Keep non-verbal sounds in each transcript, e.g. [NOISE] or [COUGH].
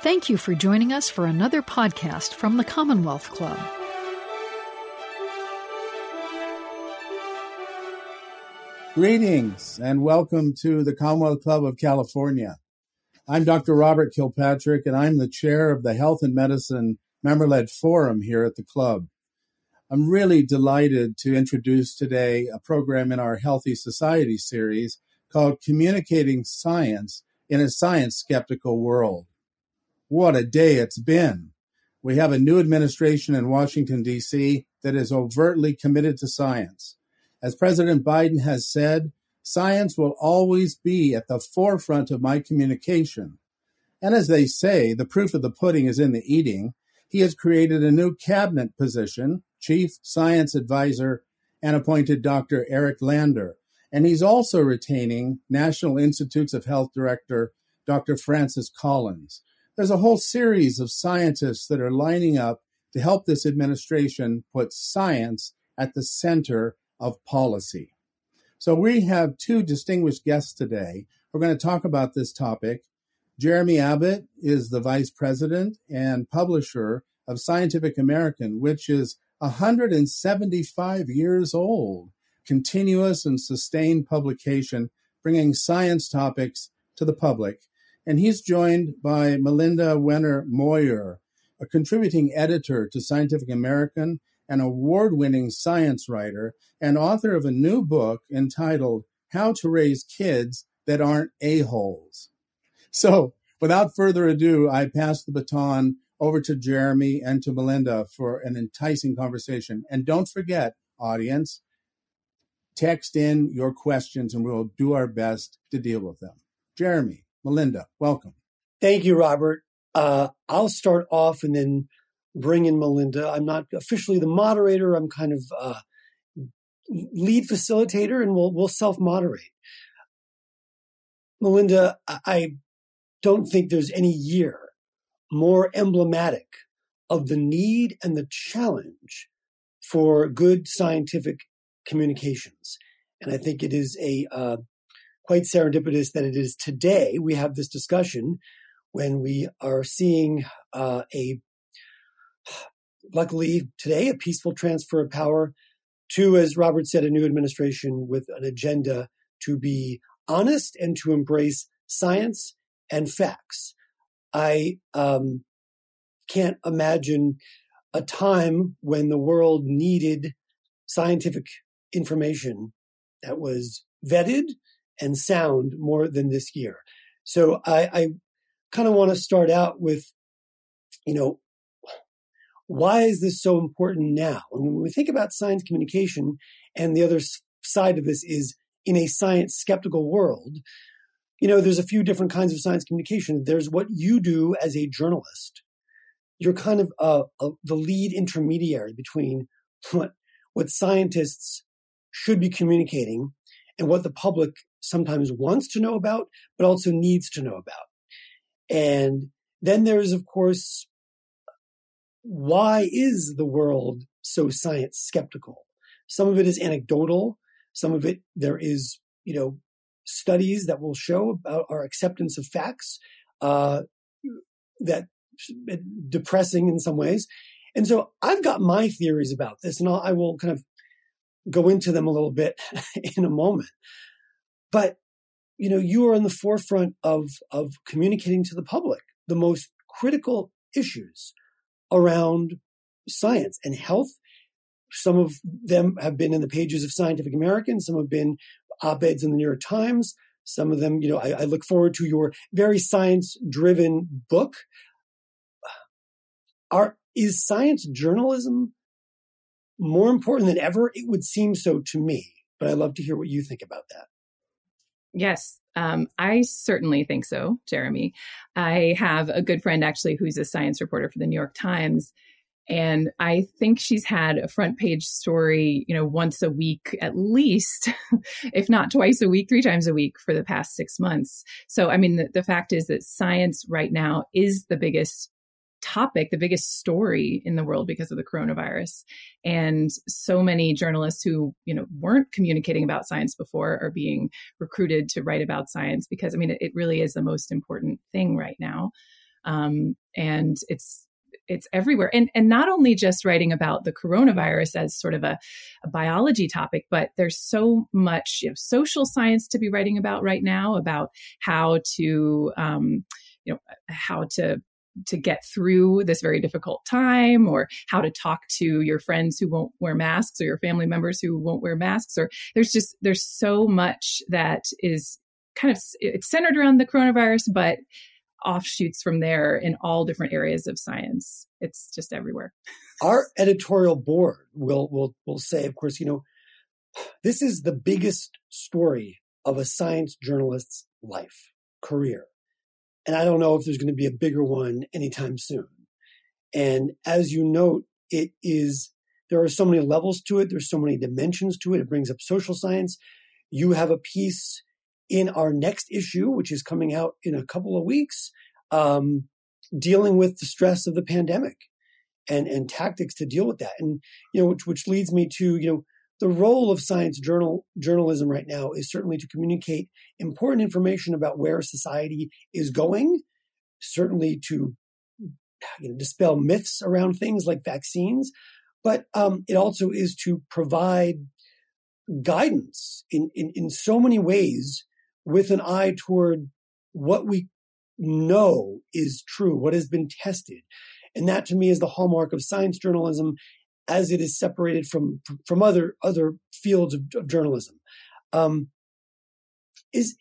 Thank you for joining us for another podcast from the Commonwealth Club. Greetings and welcome to the Commonwealth Club of California. I'm Dr. Robert Kilpatrick, and I'm the chair of the Health and Medicine Member Led Forum here at the club. I'm really delighted to introduce today a program in our Healthy Society series called Communicating Science in a Science Skeptical World. What a day it's been! We have a new administration in Washington, D.C. that is overtly committed to science. As President Biden has said, science will always be at the forefront of my communication. And as they say, the proof of the pudding is in the eating. He has created a new cabinet position, Chief Science Advisor, and appointed Dr. Eric Lander. And he's also retaining National Institutes of Health Director Dr. Francis Collins. There's a whole series of scientists that are lining up to help this administration put science at the center of policy. So we have two distinguished guests today. We're going to talk about this topic. Jeremy Abbott is the vice president and publisher of Scientific American, which is 175 years old, continuous and sustained publication bringing science topics to the public. And he's joined by Melinda Wenner Moyer, a contributing editor to Scientific American an award winning science writer and author of a new book entitled How to Raise Kids That Aren't A-Holes. So, without further ado, I pass the baton over to Jeremy and to Melinda for an enticing conversation. And don't forget, audience, text in your questions and we'll do our best to deal with them. Jeremy, Melinda, welcome. Thank you, Robert. Uh, I'll start off and then bring in Melinda. I'm not officially the moderator. I'm kind of uh, lead facilitator, and we'll we'll self moderate. Melinda, I don't think there's any year more emblematic of the need and the challenge for good scientific communications. And I think it is a uh, quite serendipitous that it is today we have this discussion when we are seeing uh, a luckily today, a peaceful transfer of power to, as Robert said, a new administration with an agenda to be honest and to embrace science and facts. I um, can't imagine a time when the world needed scientific information that was vetted and sound more than this year. So I, I kind of want to start out with, you know, why is this so important now? And when we think about science communication, and the other side of this is in a science skeptical world, you know, there's a few different kinds of science communication. There's what you do as a journalist. You're kind of uh, the lead intermediary between what what scientists should be communicating and what the public sometimes wants to know about, but also needs to know about. And then there's, of course, why is the world so science skeptical? Some of it is anecdotal. Some of it, there is, you know, studies that will show about our acceptance of facts, uh, that depressing in some ways. And so I've got my theories about this and I'll, I will kind of go into them a little bit [LAUGHS] in a moment. But, you know, you are in the forefront of, of communicating to the public the most critical issues around science and health. Some of them have been in the pages of Scientific American. Some have been op-eds in the New York Times. Some of them, you know, I, I look forward to your very science-driven book. Are is science journalism more important than ever? It would seem so to me, but I'd love to hear what you think about that. Yes, um, I certainly think so, Jeremy. I have a good friend actually who's a science reporter for the New York Times. And I think she's had a front page story, you know, once a week at least, [LAUGHS] if not twice a week, three times a week for the past six months. So, I mean, the, the fact is that science right now is the biggest topic, the biggest story in the world because of the coronavirus. And so many journalists who, you know, weren't communicating about science before are being recruited to write about science because I mean, it, really is the most important thing right now. um, and it's it's everywhere and and not only just writing about the coronavirus as sort of a, a biology topic but there's so much you know, social science to be writing about right now about how to um, you know how to to get through this very difficult time or how to talk to your friends who won't wear masks or your family members who won't wear masks or there's just there's so much that is kind of it's centered around the coronavirus but offshoots from there in all different areas of science. It's just everywhere. Our editorial board will will will say, of course, you know, this is the biggest story of a science journalist's life, career. And I don't know if there's going to be a bigger one anytime soon. And as you note, it is there are so many levels to it, there's so many dimensions to it. It brings up social science. You have a piece in our next issue, which is coming out in a couple of weeks, um, dealing with the stress of the pandemic and, and tactics to deal with that. And, you know, which, which leads me to, you know, the role of science journal journalism right now is certainly to communicate important information about where society is going, certainly to you know, dispel myths around things like vaccines, but um, it also is to provide guidance in, in, in so many ways with an eye toward what we know is true, what has been tested. And that to me is the hallmark of science journalism as it is separated from, from other, other fields of, of journalism. Um, is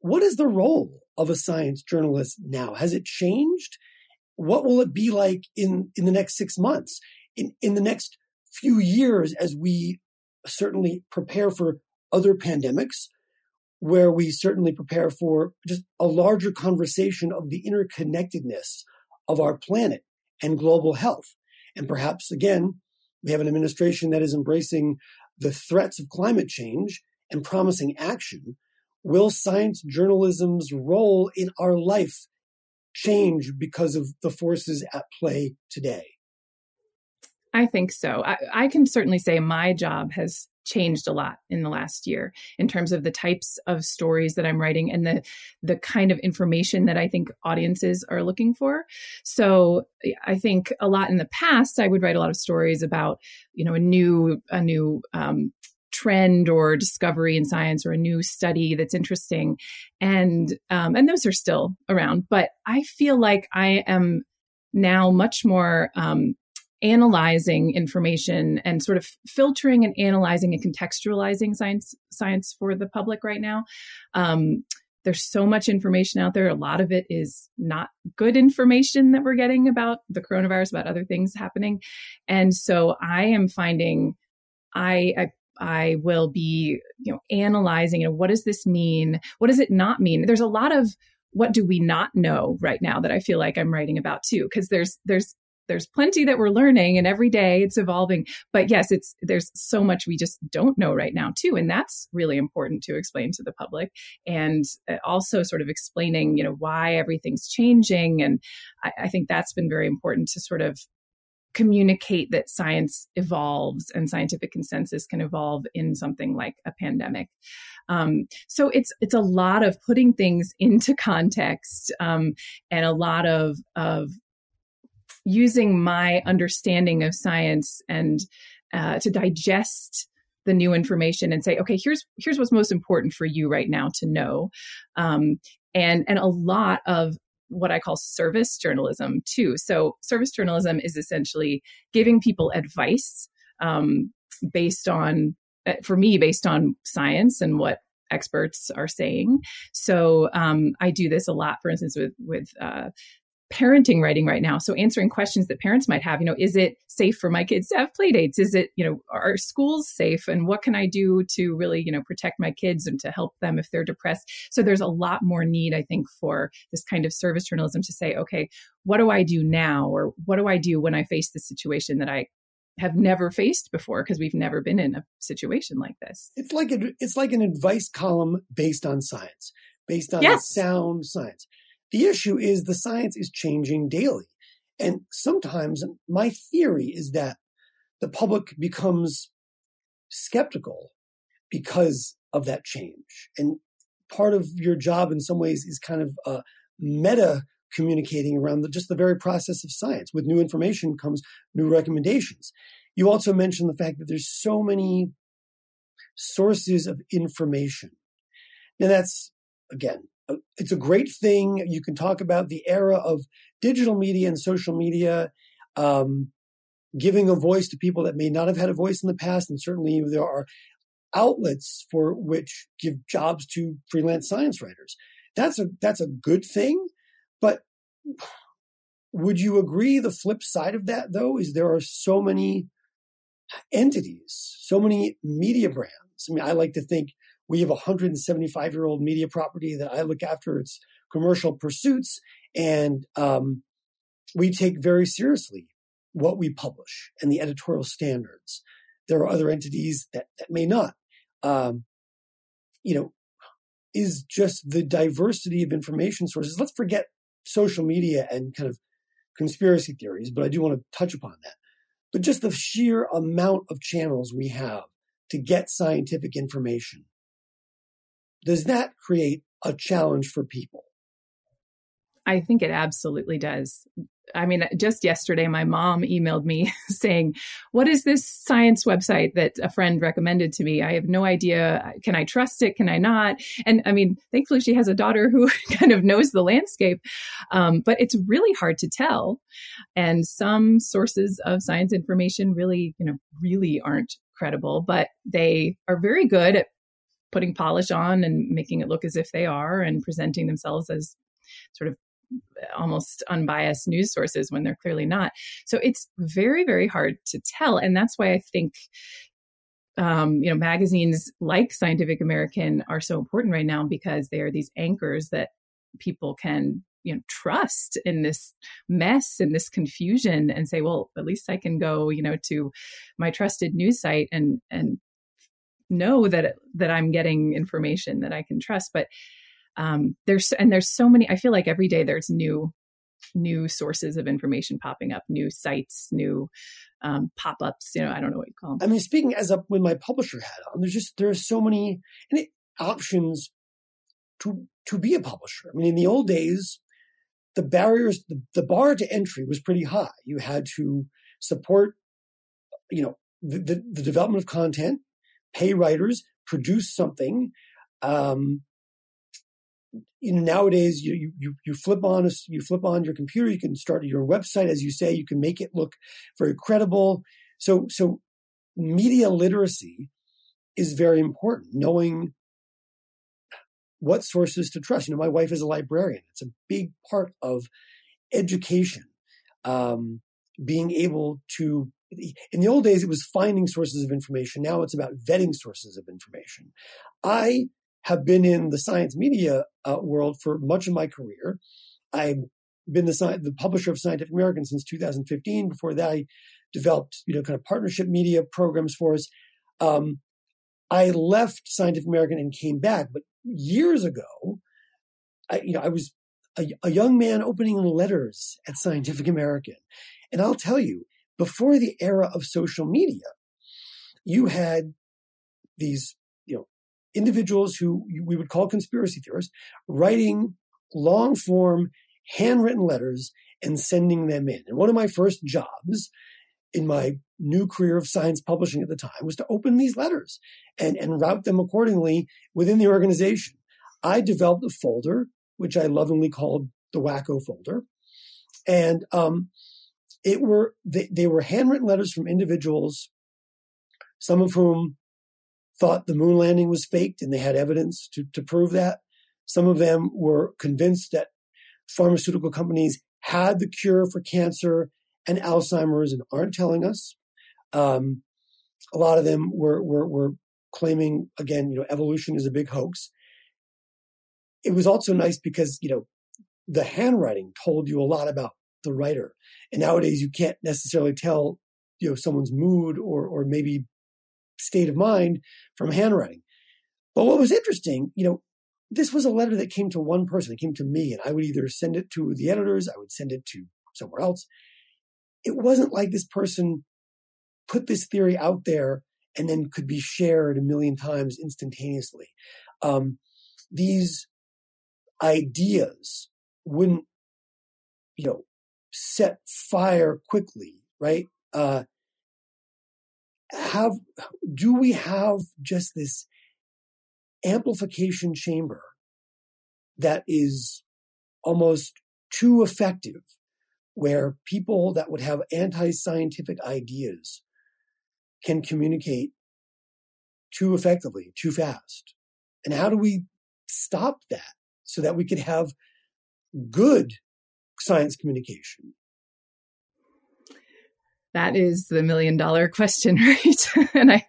what is the role of a science journalist now? Has it changed? What will it be like in, in the next six months? In, in the next few years, as we certainly prepare for other pandemics, where we certainly prepare for just a larger conversation of the interconnectedness of our planet and global health. And perhaps again, we have an administration that is embracing the threats of climate change and promising action. Will science journalism's role in our life change because of the forces at play today? I think so. I, I, can certainly say my job has changed a lot in the last year in terms of the types of stories that I'm writing and the the kind of information that I think audiences are looking for. So I think a lot in the past I would write a lot of stories about you know a new a new um, trend or discovery in science or a new study that's interesting and um, and those are still around but i feel like i am now much more um, analyzing information and sort of filtering and analyzing and contextualizing science science for the public right now. Um, there's so much information out there. A lot of it is not good information that we're getting about the coronavirus, about other things happening, and so I am finding I, I I will be, you know, analyzing, you know, what does this mean? What does it not mean? There's a lot of what do we not know right now that I feel like I'm writing about too, because there's there's there's plenty that we're learning and every day it's evolving. But yes it's there's so much we just don't know right now too. And that's really important to explain to the public and uh, also sort of explaining you know why everything's changing. And I, I think that's been very important to sort of communicate that science evolves and scientific consensus can evolve in something like a pandemic. Um, so it's it's a lot of putting things [LAUGHS] into context um, and a lot of of using my understanding of science and uh, to digest the new information and say, okay, here's here's what's most important for you right now to know, um, and and a lot of what I call service journalism too. So service journalism is essentially giving people advice um, based on, uh, for me, based on science and what experts are saying. So um, I do this a lot, for instance, with with uh, parenting writing right now. So answering questions that parents might have, you know, is it safe for my kids to have play dates? Is it, you know, are schools safe? And what can I do to really, you know, protect my kids and to help them if they're depressed? So there's a lot more need, I think, for this kind of service journalism to say, okay, what do I do now? Or what do I do when I face this situation that I have never faced before because we've never been in a situation like this. It's like a, it's like an advice column based on science, based on yes. sound science. The issue is the science is changing daily. And sometimes my theory is that the public becomes skeptical because of that change. And part of your job in some ways is kind of uh, a meta communicating around the, just the very process of science. With new information comes new recommendations. You also mentioned the fact that there's so many sources of information. Now that's, again, it's a great thing. You can talk about the era of digital media and social media, um, giving a voice to people that may not have had a voice in the past. And certainly there are outlets for which give jobs to freelance science writers. That's a, that's a good thing. But would you agree the flip side of that though is there are so many entities, so many media brands. I mean, I like to think we have a 175 year old media property that I look after its commercial pursuits, and um, we take very seriously what we publish and the editorial standards. There are other entities that, that may not. Um, you know, is just the diversity of information sources. Let's forget social media and kind of conspiracy theories, but I do want to touch upon that. But just the sheer amount of channels we have to get scientific information. Does that create a challenge for people? I think it absolutely does. I mean, just yesterday, my mom emailed me [LAUGHS] saying, What is this science website that a friend recommended to me? I have no idea. Can I trust it? Can I not? And I mean, thankfully, she has a daughter who [LAUGHS] kind of knows the landscape, um, but it's really hard to tell. And some sources of science information really, you know, really aren't credible, but they are very good at putting polish on and making it look as if they are and presenting themselves as sort of almost unbiased news sources when they're clearly not. So it's very, very hard to tell. And that's why I think um, you know, magazines like Scientific American are so important right now because they are these anchors that people can, you know, trust in this mess and this confusion and say, well, at least I can go, you know, to my trusted news site and and know that that I'm getting information that I can trust. But um, there's and there's so many. I feel like every day there's new new sources of information popping up, new sites, new um, pop-ups. You know, I don't know what you call them. I mean, speaking as a when my publisher hat on, there's just there's so many options to to be a publisher. I mean, in the old days, the barriers, the, the bar to entry was pretty high. You had to support, you know, the, the, the development of content, pay writers, produce something. Um, nowadays you, you you flip on a, you flip on your computer you can start your website as you say you can make it look very credible so so media literacy is very important knowing what sources to trust you know my wife is a librarian it's a big part of education um, being able to in the old days it was finding sources of information now it's about vetting sources of information i have been in the science media uh, world for much of my career. I've been the, the publisher of Scientific American since 2015. Before that, I developed, you know, kind of partnership media programs for us. Um, I left Scientific American and came back, but years ago, I, you know, I was a, a young man opening letters at Scientific American. And I'll tell you, before the era of social media, you had these you know, individuals who we would call conspiracy theorists writing long form handwritten letters and sending them in. And one of my first jobs in my new career of science publishing at the time was to open these letters and, and route them accordingly within the organization. I developed a folder, which I lovingly called the Wacko folder. And um, it were they, they were handwritten letters from individuals, some of whom thought the moon landing was faked and they had evidence to, to prove that. Some of them were convinced that pharmaceutical companies had the cure for cancer and Alzheimer's and aren't telling us. Um, a lot of them were, were, were claiming, again, you know, evolution is a big hoax. It was also nice because, you know, the handwriting told you a lot about the writer. And nowadays you can't necessarily tell, you know, someone's mood or, or maybe state of mind from handwriting. But what was interesting, you know, this was a letter that came to one person. It came to me, and I would either send it to the editors, I would send it to somewhere else. It wasn't like this person put this theory out there and then could be shared a million times instantaneously. Um, these ideas wouldn't you know, set fire quickly, right? Uh, have do we have just this amplification chamber that is almost too effective where people that would have anti-scientific ideas can communicate too effectively, too fast. And how do we stop that so that we could have good science communication? That is the million dollar [LAUGHS] question, right? [LAUGHS] and I,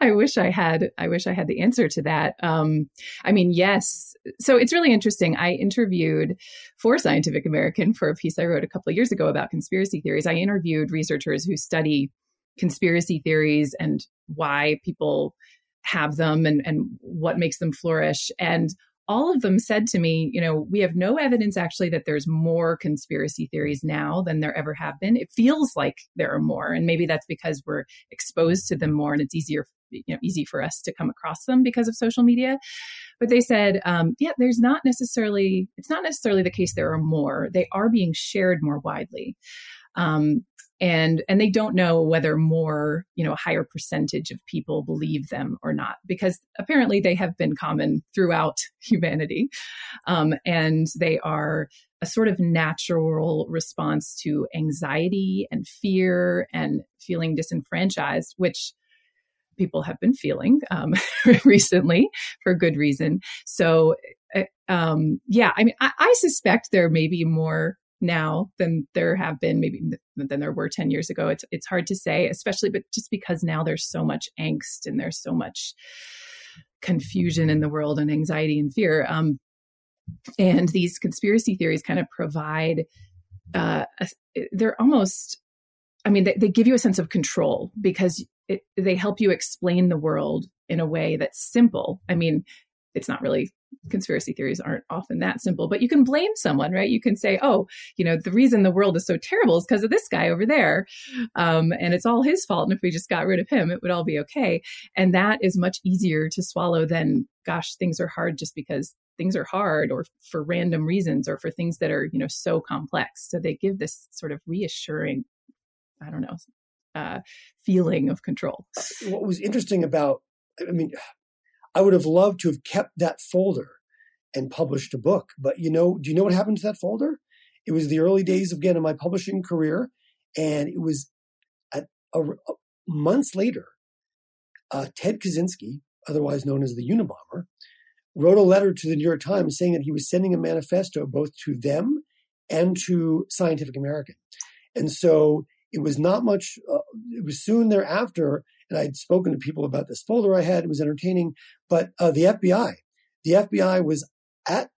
I wish I had, I wish I had the answer to that. Um, I mean, yes. So it's really interesting. I interviewed for Scientific American for a piece I wrote a couple of years ago about conspiracy theories. I interviewed researchers who study conspiracy theories and why people have them and, and what makes them flourish. And all of them said to me, you know, we have no evidence actually that there's more conspiracy theories now than there ever have been. It feels like there are more, and maybe that's because we're exposed to them more, and it's easier, you know, easy for us to come across them because of social media. But they said, um, yeah, there's not necessarily, it's not necessarily the case there are more. They are being shared more widely. Um, and and they don't know whether more you know a higher percentage of people believe them or not because apparently they have been common throughout [LAUGHS] humanity. Um, and they are a sort of natural response to anxiety and fear and feeling disenfranchised which people have been feeling um, [LAUGHS] recently for good reason. So uh, um, yeah i mean I, I suspect there may be more now than there have been maybe than there were 10 years ago. It's it's hard to say especially but just because now there's so much angst and there's so much confusion in the world and anxiety and fear um, and these conspiracy theories kind of provide uh, a, they're almost i mean they, they give you a sense of control because it, they help you explain the world in a way that's simple. I mean it's not really conspiracy theories aren't often that simple, but you can blame someone, right? You can say, oh, you know, the reason the world is so terrible is because of this guy over there. Um, and it's all his fault. And if we just got rid of him, it would all be okay. And that is much easier to swallow than, gosh, things are hard just because things are hard or for random reasons or for things that are, you know, so complex. So they give this sort of reassuring, I don't know, uh, feeling of control. What was interesting about, I mean, I would have loved to have kept that folder and published a book. But you know, do you know what happened to that folder? It was the early days again of my publishing career, and it was at a, a, months later. Uh, Ted Kaczynski, otherwise known as the Unabomber, wrote a letter to the New York Times saying that he was sending a manifesto both to them and to Scientific American. And so it was not much, uh, it was soon thereafter and I'd spoken to people about this folder I had. It was entertaining. But uh, the FBI, the FBI was at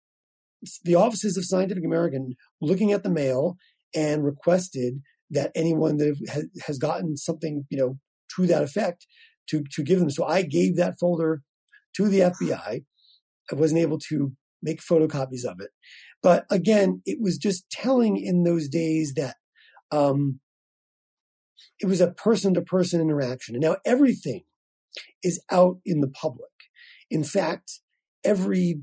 the offices of Scientific American looking at the mail and requested that anyone that has gotten something, you know, to that effect to, to give them. So I gave that folder to the FBI. I wasn't able to make photocopies of it. But again, it was just telling in those days that um, it was a person to person interaction. And now everything is out in the public. In fact, every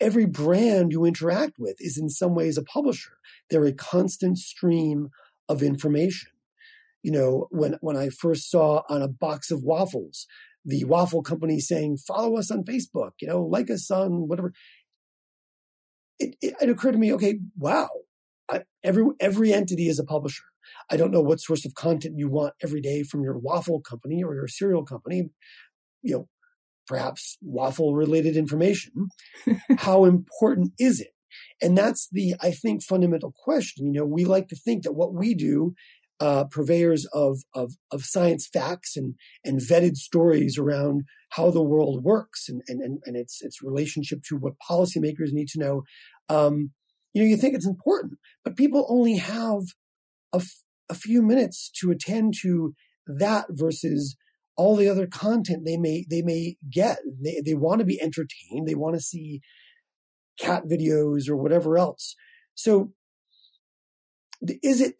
every brand you interact with is in some ways a publisher. They're a constant stream of information. You know, when when I first saw on a box of waffles, the waffle company saying, follow us on Facebook, you know, like us on whatever. It, it, it occurred to me, okay, wow, I, every every entity is a publisher. I don't know what source of content you want every day from your waffle company or your cereal company. You know, perhaps waffle related information. [LAUGHS] How important is it? And that's the, I think, fundamental question. You know, we like to think that what we do, uh, purveyors of, of, of science facts and, and vetted stories around how the world works and, and, and its, its relationship to what policymakers need to know. Um, you know, you think it's important, but people only have a, a few minutes to attend to that versus all the other content they may they may get. They they want to be entertained. They want to see cat videos or whatever else. So is it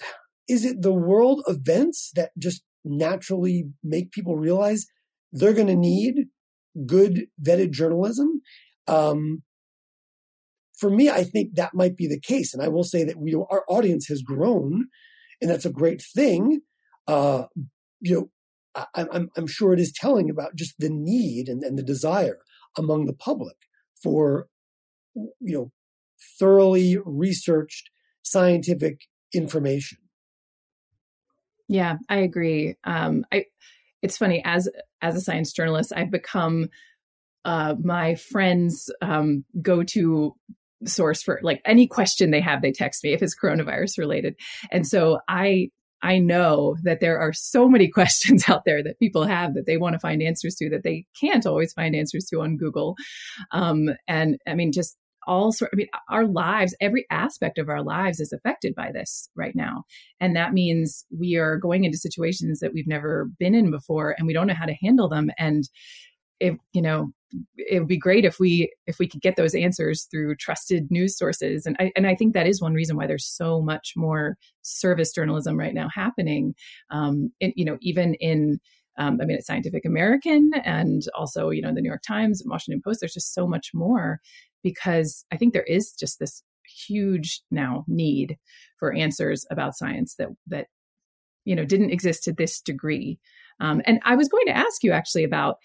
is it the world events that just naturally make people realize they're going to need good vetted journalism? Um, for me, I think that might be the case. And I will say that we, our audience has grown, and that's a great thing. Uh, you know, I, I'm, I'm sure it is telling about just the need and, and the desire among the public for, you know, thoroughly researched scientific information. Yeah, I agree. Um, I, it's funny as as a science journalist, I've become uh, my friends' um, go to source for like any question they have. They text me if it's coronavirus related, and so I I know that there are so many [LAUGHS] questions out there that people have that they want to find answers to that they can't always find answers to on Google. Um, and I mean, just all sort I mean, our lives, every aspect of our lives is affected by this right now. And that means we are going into situations that we've never been in before and we don't know how to handle them. And if, you know, it would be great if we if we could get those answers through trusted news sources and I, and I think that is one reason why there's so much more service journalism right now happening um, in, you know even in um, I mean, it's Scientific American and also, you know, the New York Times, Washington Post. There's just so much more because I think there is just this huge now need for answers about science that that you know didn't exist to this degree. Um, and I was going to ask you actually about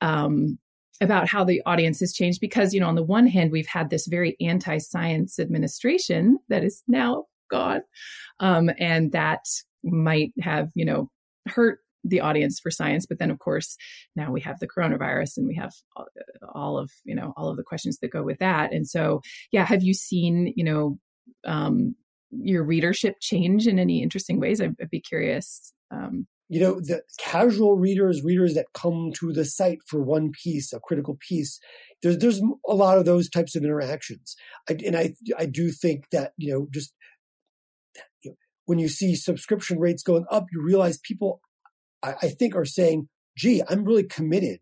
um, about how the audience has changed because you know on the one hand we've had this very anti-science administration that is now gone, um, and that might have you know hurt the audience for science. But then of course now we have the coronavirus and we have all of you know all of the questions that go with that. And so yeah have you seen you know um, your readership change in any interesting ways? I'd, I'd be curious um, you know the casual readers readers that come to the site for one piece a critical piece there's there's a lot of those types of interactions I, and i i do think that you know just you know, when you see subscription rates going up you realize people I, I think are saying, gee, I'm really committed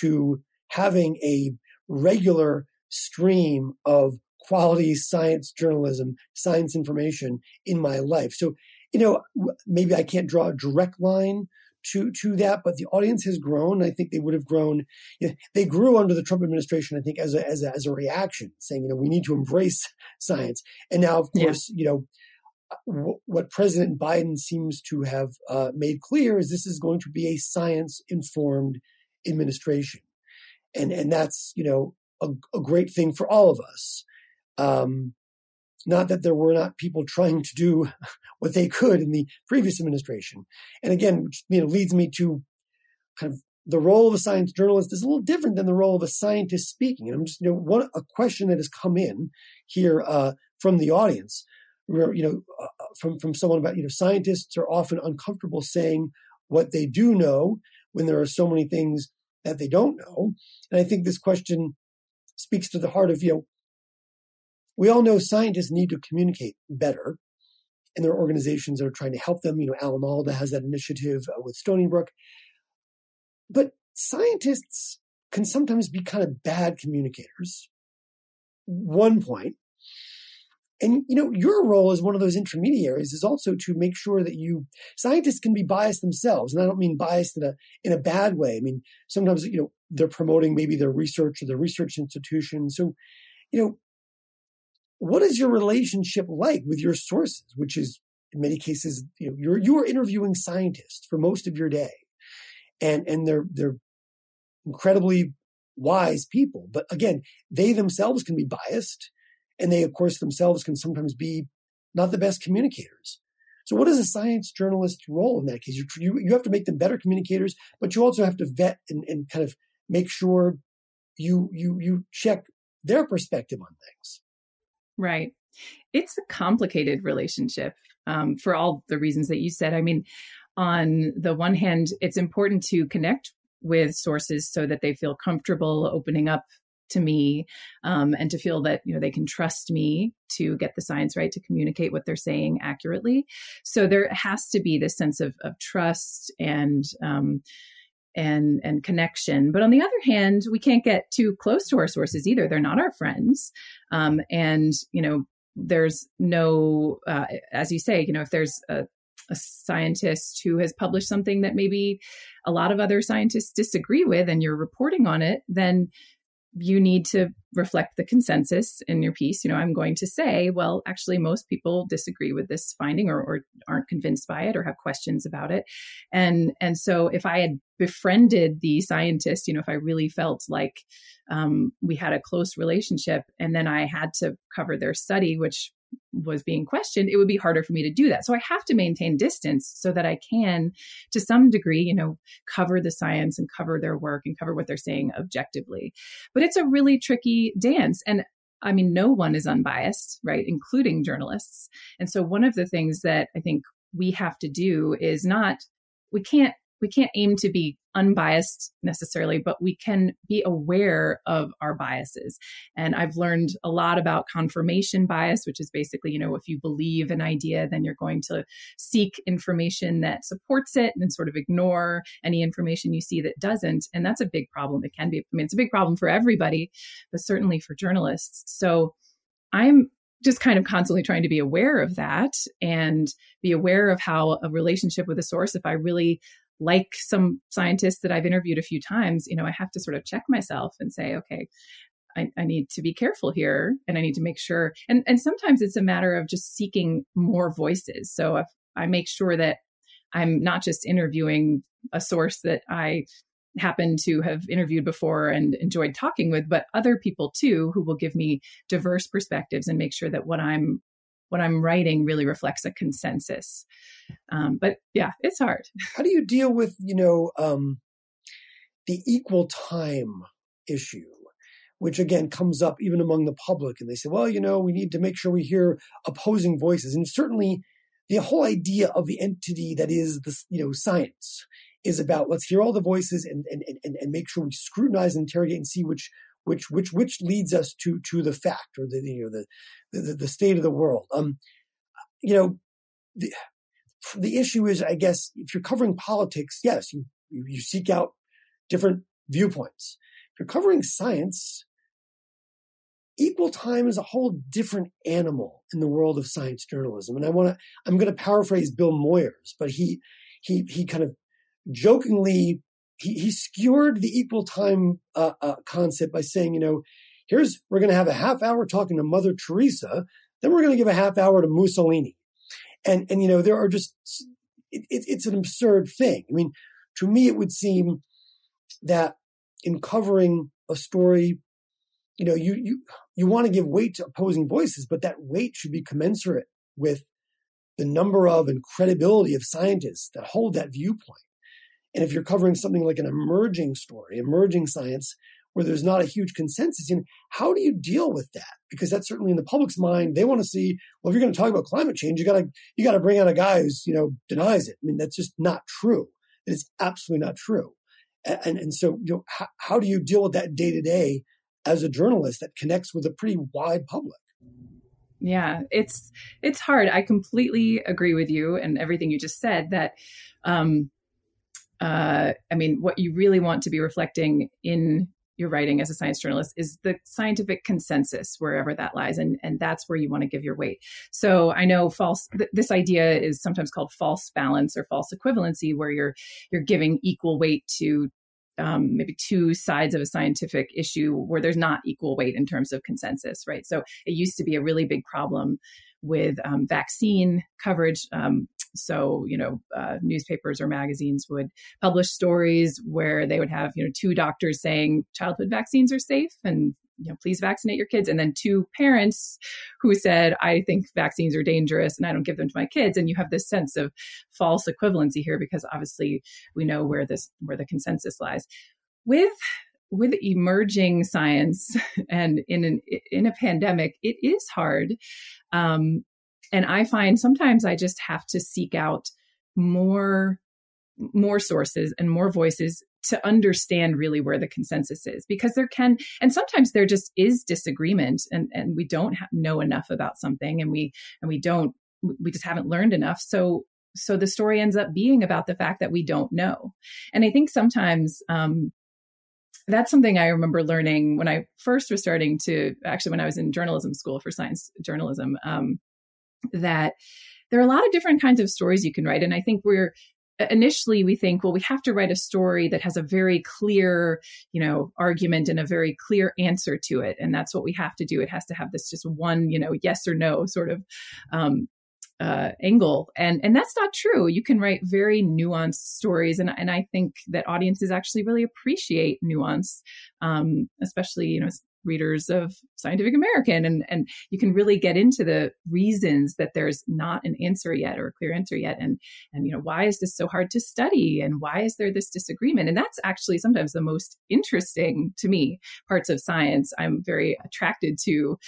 to having a regular stream of quality science journalism, science information in my life. So, you know, maybe I can't draw a direct line to to that, but the audience has grown. I think they would have grown. You know, they grew under the Trump administration, I think, as a, as a as a reaction, saying, you know, we need to embrace science. And now, of course, yeah. you know, what President Biden seems to have uh, made clear is this is going to be a science informed administration, and and that's you know a, a great thing for all of us. Um, not that there were not people trying to do [LAUGHS] what they could in the previous administration, and again, which you know leads me to kind of the role of a science journalist is a little different than the role of a scientist speaking. And I'm just you know one a question that has come in here uh, from the audience where you know uh, uh, from from someone about you know scientists are often uncomfortable saying what they do know when there are so many things that they don't know and i think this question speaks to the heart of you know we all know scientists need to communicate better and there are organizations that are trying to help them you know alan alda has that initiative uh, with stony brook but scientists can sometimes be kind of bad communicators one point and you know, your role as one of those intermediaries is also to make sure that you scientists can be biased themselves. And I don't mean biased in a in a bad way. I mean, sometimes, you know, they're promoting maybe their research or their research institution. So, you know, what is your relationship like with your sources, which is in many cases, you know, you're you are interviewing scientists for most of your day. And and they're they're incredibly wise people. But again, they themselves can be biased and they, of course, themselves can sometimes be not the best communicators. So, what is a science journalist's role in that case? You, you, you have to make them better communicators, but you also have to vet and, and kind of make sure you you you check their perspective on things. Right. It's a complicated relationship um, for all the reasons that you said. I mean, on the one hand, it's important to connect with sources so that they feel comfortable opening up to me um, and to feel that you know they can trust me to get the science right to communicate what they're saying accurately so there has to be this sense of, of trust and um, and and connection. But on the other hand we can't get too close to our sources either. They're not our friends. Um, and you know there's no uh, as you say you know if there's a, a scientist who has published something that maybe a lot of other scientists disagree with and you're reporting on it then you need to reflect the consensus in your piece. You know, I'm going to say, well, actually, most people disagree with this finding or, or, aren't convinced by it or have questions about it. And and so if I had befriended the scientist, you know, if I really felt like um, we had a close relationship, and then I had to cover their study, which was being questioned, it would be harder for me to do that. So I have to maintain distance so that I can, to some degree, you know, cover the science and cover their work and cover what they're saying objectively. But it's a really tricky dance. And I mean, no one is unbiased, right? Including journalists. And so one of the things that I think we have to do is not, we can't we can't aim to be unbiased necessarily, but we can be aware of our biases. And I've learned a lot about confirmation bias, which is basically, you know, if you believe an idea, then you're going to seek information that supports it and sort of ignore any information you see that doesn't. And that's a big problem. It can be, I mean, it's a big problem for everybody, but certainly for journalists. So I'm just kind of constantly trying to be aware of that and be aware of how a relationship with a source, if I really like some scientists that I've interviewed a few times, you know, I have to sort of check myself and say, okay, I, I, need to be careful here and I need to make sure. And, and sometimes it's a matter of just seeking more voices. So if I make sure that I'm not just interviewing a source that I happen to have interviewed before and enjoyed talking with, but other people too who will give me diverse perspectives and make sure that what I'm what I'm writing really reflects a consensus. Um, but yeah, it's hard. [LAUGHS] How do you deal with, you know, um, the equal time issue? Which again comes up even among the public, and they say, "Well, you know, we need to make sure we hear opposing voices." And certainly, the whole idea of the entity that is the you know science is about let's hear all the voices and and, and, and make sure we scrutinize and interrogate and see which which which which leads us to to the fact or the you know the the, the state of the world. Um, you know, the, the issue is, I guess, if you're covering politics, yes, you, you, seek out different viewpoints. If you're covering science, equal time is a whole different animal in the world of science journalism. And I want to, I'm going to paraphrase Bill Moyers, but he, he, he kind of jokingly, he, he skewered the equal time uh, uh, concept by saying, you know, here's, we're going to have a half hour talking to Mother Teresa, then we're going to give a half hour to Mussolini. And, and, you know, there are just, it, it, it's an absurd thing. I mean, to me, it would seem that in covering a story, you know, you, you, you want to give weight to opposing voices, but that weight should be commensurate with the number of and credibility of scientists that hold that viewpoint. And if you're covering something like an emerging story, emerging science, where there's not a huge consensus in how do you deal with that? Because that's certainly in the public's mind. They want to see well if you're going to talk about climate change you got to you got to bring out a guy who's you know denies it. I mean that's just not true. It is absolutely not true. And and so you know how, how do you deal with that day to day as a journalist that connects with a pretty wide public? Yeah it's it's hard. I completely agree with you and everything you just said that um uh, I mean, what you really want to be reflecting in you're writing as a science journalist is the scientific consensus wherever that lies and and that's where you want to give your weight. So i know false th- this idea is sometimes called false balance or false equivalency where you're you're giving equal weight to um, maybe two sides of a scientific issue where there's not equal weight in terms of consensus right? So it used to be a really big problem with um, vaccine coverage um, so, you know, uh, newspapers or magazines would publish stories where they would have, you know, two doctors saying childhood vaccines are safe and you know, please vaccinate your kids. And then two parents who said, I think vaccines are dangerous and I don't give them to my kids. And you have this sense of false equivalency here because obviously we know where this where the consensus lies. With with emerging science [LAUGHS] and in an in a pandemic, it is hard. Um, and i find sometimes i just have to seek out more more sources and more voices to understand really where the consensus is because there can and sometimes there just is disagreement and and we don't ha- know enough about something and we and we don't we just haven't learned enough so so the story ends up being about the fact that we don't know and i think sometimes um that's something I remember learning when I first was starting to actually when I was in journalism school for science journalism. Um, that there are a lot of different kinds of stories you can write. And I think we're, initially we think well we have to write a story that has a very clear you know argument and a very clear answer to it. And that's what we have to do. It has to have this just one you know yes or no sort of um, uh, angle. And and that's not true. You can write very nuanced stories. And, and i think that audiences actually really appreciate nuance um, especially you know readers of Scientific American and and you can really get into the reasons that there's not an answer yet or a clear answer yet and and you know why is this so hard to study and why is there this disagreement? And that's actually sometimes the most interesting to me parts of science. I'm very attracted to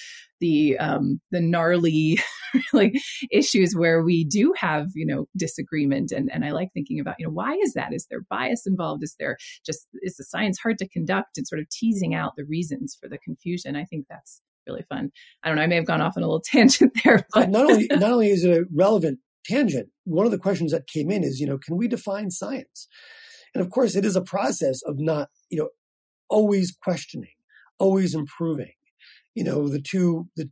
the um, the gnarly [LAUGHS] like issues where we do have you know disagreement. And and I like thinking about you know why is that? Is there bias involved? Is there just is the science hard to conduct? And sort of teasing out the reasons for the confusion. I think that's really fun. I don't know I may have gone off on a little [LAUGHS] tangent there but not only [LAUGHS] not only is it a relevant tangent one of the questions that came in is you know can we define science? And of course it is a process of not you know always questioning always improving you know, the two, the,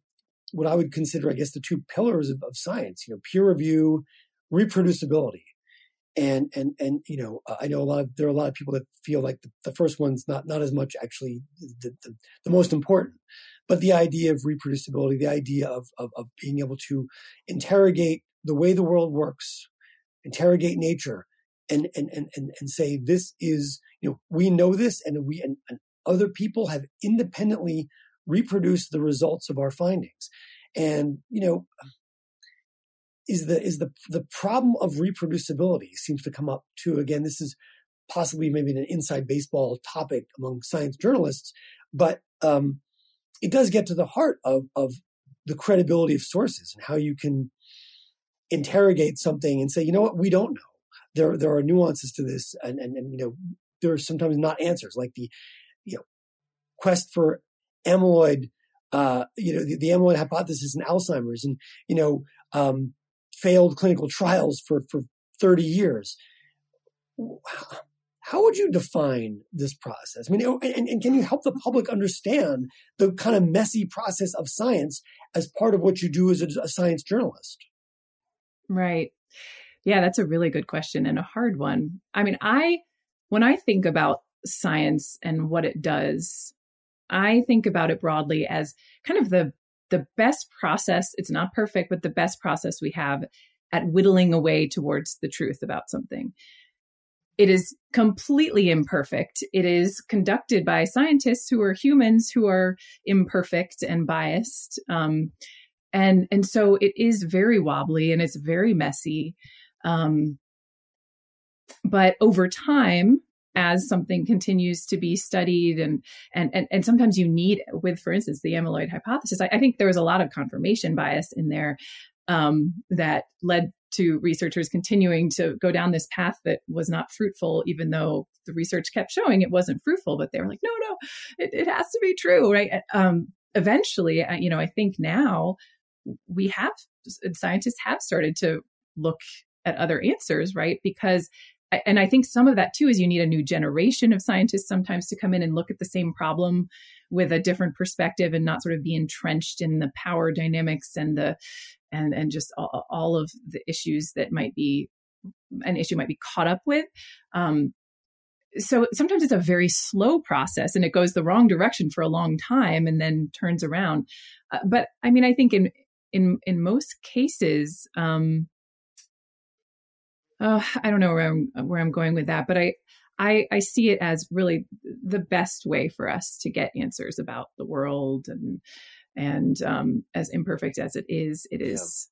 what I would consider, I guess, the two pillars of, of science, you know, peer review, reproducibility. And, and, and, you know, I know a lot of, there are a lot of people that feel like the, the first one's not, not as much actually the, the, the, most important, but the idea of reproducibility, the idea of, of, of being able to interrogate the way the world works, interrogate nature and, and, and, and, and say, this is, you know, we know this and we, and, and other people have independently reproduce the results of our findings. And, you know, is the is the the problem of reproducibility seems to come up too. Again, this is possibly maybe an inside baseball topic among science journalists, but um, it does get to the heart of of the credibility of sources and how you can interrogate something and say, you know what, we don't know. There there are nuances to this, and and, and you know there are sometimes not answers like the you know quest for amyloid, uh, you know, the, the, amyloid hypothesis in Alzheimer's and, you know, um, failed clinical trials for, for 30 years. How would you define this process? I mean, and, and can you help the public understand the kind of messy process of science as part of what you do as a, a science journalist? Right. Yeah, that's a really good question and a hard one. I mean, I, when I think about science and what it does, I think about it broadly as kind of the the best process. It's not perfect, but the best process we have at whittling away towards the truth about something. It is completely imperfect. It is conducted by scientists who are humans who are imperfect and biased. Um, and and so it is very wobbly and it's very messy. Um, but over time, as something continues to be studied and and and, and sometimes you need with for instance the amyloid hypothesis I, I think there was a lot of confirmation bias in there um, that led to researchers continuing to go down this path that was not fruitful even though the research kept showing it wasn't fruitful but they were like no no it, it has to be true right? Um, eventually you know i think now we have scientists have started to look at other answers right? Because and I think some of that too is you need a new generation of scientists sometimes to come in and look at the same problem with a different perspective and not sort of be entrenched in the power dynamics and the and and just all, all of the issues that might be an issue might be caught up with. Um, so sometimes it's a very slow process and it goes the wrong direction for a long time and then turns around. Uh, but I mean, I think in in in most cases, um, uh, I don't know where I'm where I'm going with that, but I, I I see it as really the best way for us to get answers about the world and and um, as imperfect as it is, it is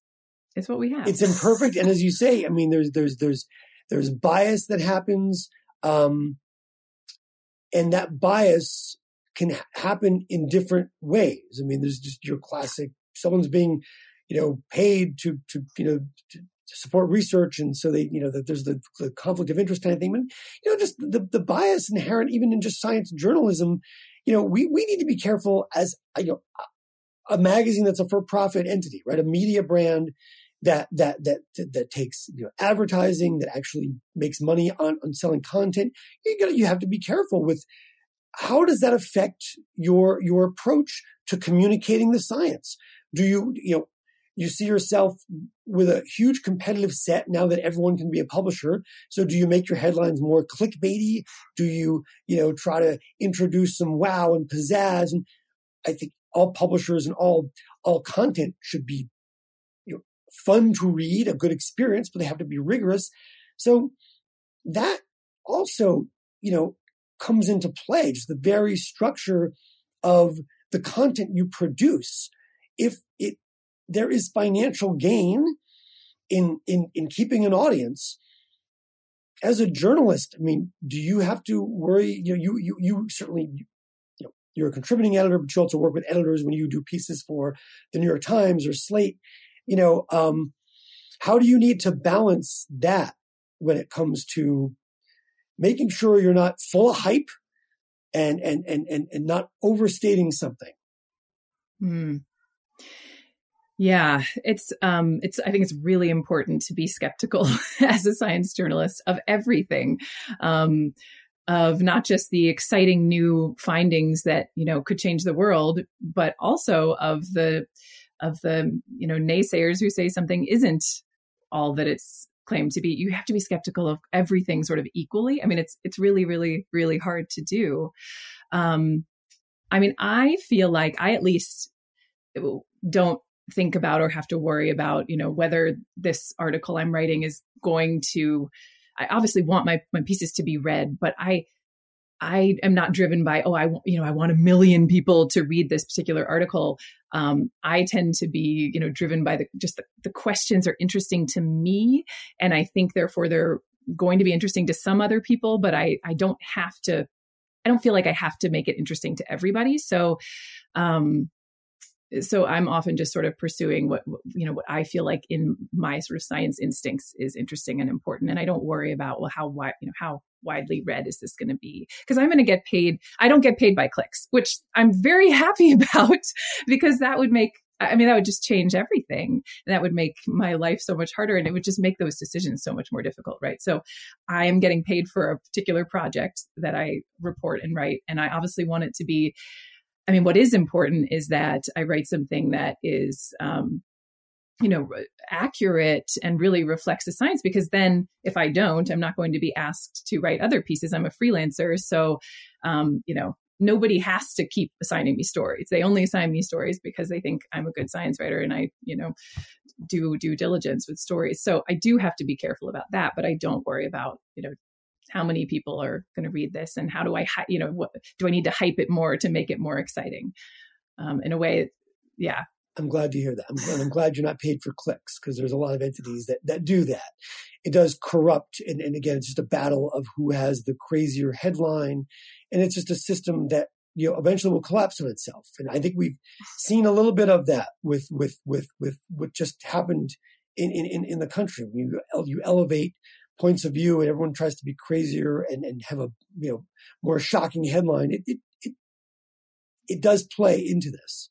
yeah. it's what we have. It's imperfect, and as you say, I mean, there's there's there's there's bias that happens, um, and that bias can happen in different ways. I mean, there's just your classic someone's being you know paid to to you know to, to support research and so they you know that there's the, the, conflict of interest kind of thing. But you know just the, the bias inherent even in just science journalism you know we, we need to be careful as you know a magazine that's a for-profit entity right? A media brand that that that that takes you know advertising that actually makes money on, on selling content. You got you have to be careful with how does that affect your your approach to communicating the science? Do you you know you see yourself with a huge competitive set now that everyone can be a publisher. So do you make your headlines more clickbaity? Do you, you know, try to introduce some wow and pizzazz? And I think all publishers and all all content should be you know, fun to read, a good experience, but they have to be rigorous. So that also, you know, comes into play, just the very structure of the content you produce. If it there is financial gain in in in keeping an audience, as a journalist, I mean, do you have to worry? You know, you you you certainly you know you're a contributing editor, but you also work with editors when you do pieces for the New York Times or Slate. You know, um, how do you need to balance that when it comes to making sure you're not full of hype and and and and, and not overstating something. Mm. Yeah, it's um it's I think it's really important to be skeptical [LAUGHS] as a science journalist of everything. Um of not just the exciting new findings that, you know, could change the world, but also of the of the, you know, naysayers who say something isn't all that it's claimed to be you have to be skeptical of everything sort of equally i mean it's it's really really really hard to do um i mean i feel like i at least don't think about or have to worry about you know whether this article i'm writing is going to i obviously want my my pieces to be read but i I am not driven by, oh, I, you know, I want a million people to read this particular article. Um, I tend to be, you know, driven by the, just the, the questions are interesting to me. And I think therefore they're going to be interesting to some other people, but I, I don't have to, I don't feel like I have to make it interesting to everybody. So, um, so i'm often just sort of pursuing what you know what i feel like in my sort of science instincts is interesting and important and i don't worry about well how wide you know how widely read is this going to be because i'm going to get paid i don't get paid by clicks which i'm very [LAUGHS] happy about because that would make I mean, that would just change everything. And that would make my life so much harder and it would just make those decisions so much more difficult, right? So I am getting paid for a particular project that I report and write. And I obviously want it to be I mean, what is important is that I write something that is, um, you know, accurate and really reflects the science. Because then, if I don't, I'm not going to be asked to write other pieces. I'm a freelancer, so um, you know, nobody has to keep assigning me stories. They only assign me stories because they think I'm a good science writer and I, you know, do due diligence with stories. So I do have to be careful about that, but I don't worry about, you know, how many people are going to read this and how do i you know what do i need to hype it more to make it more exciting? Um, in a way yeah. I'm glad to hear that. I'm, I'm glad you're not paid for clicks because there's a lot of entities that, that do that. It does corrupt and, and again it's just a battle of who has the crazier headline and it's just a system that you know eventually will collapse on itself. And i think we've seen a little bit of that with with with with what just happened in in in the country. You you elevate points of view and everyone tries to be crazier and, and have a you know more shocking headline it it it, it does play into this.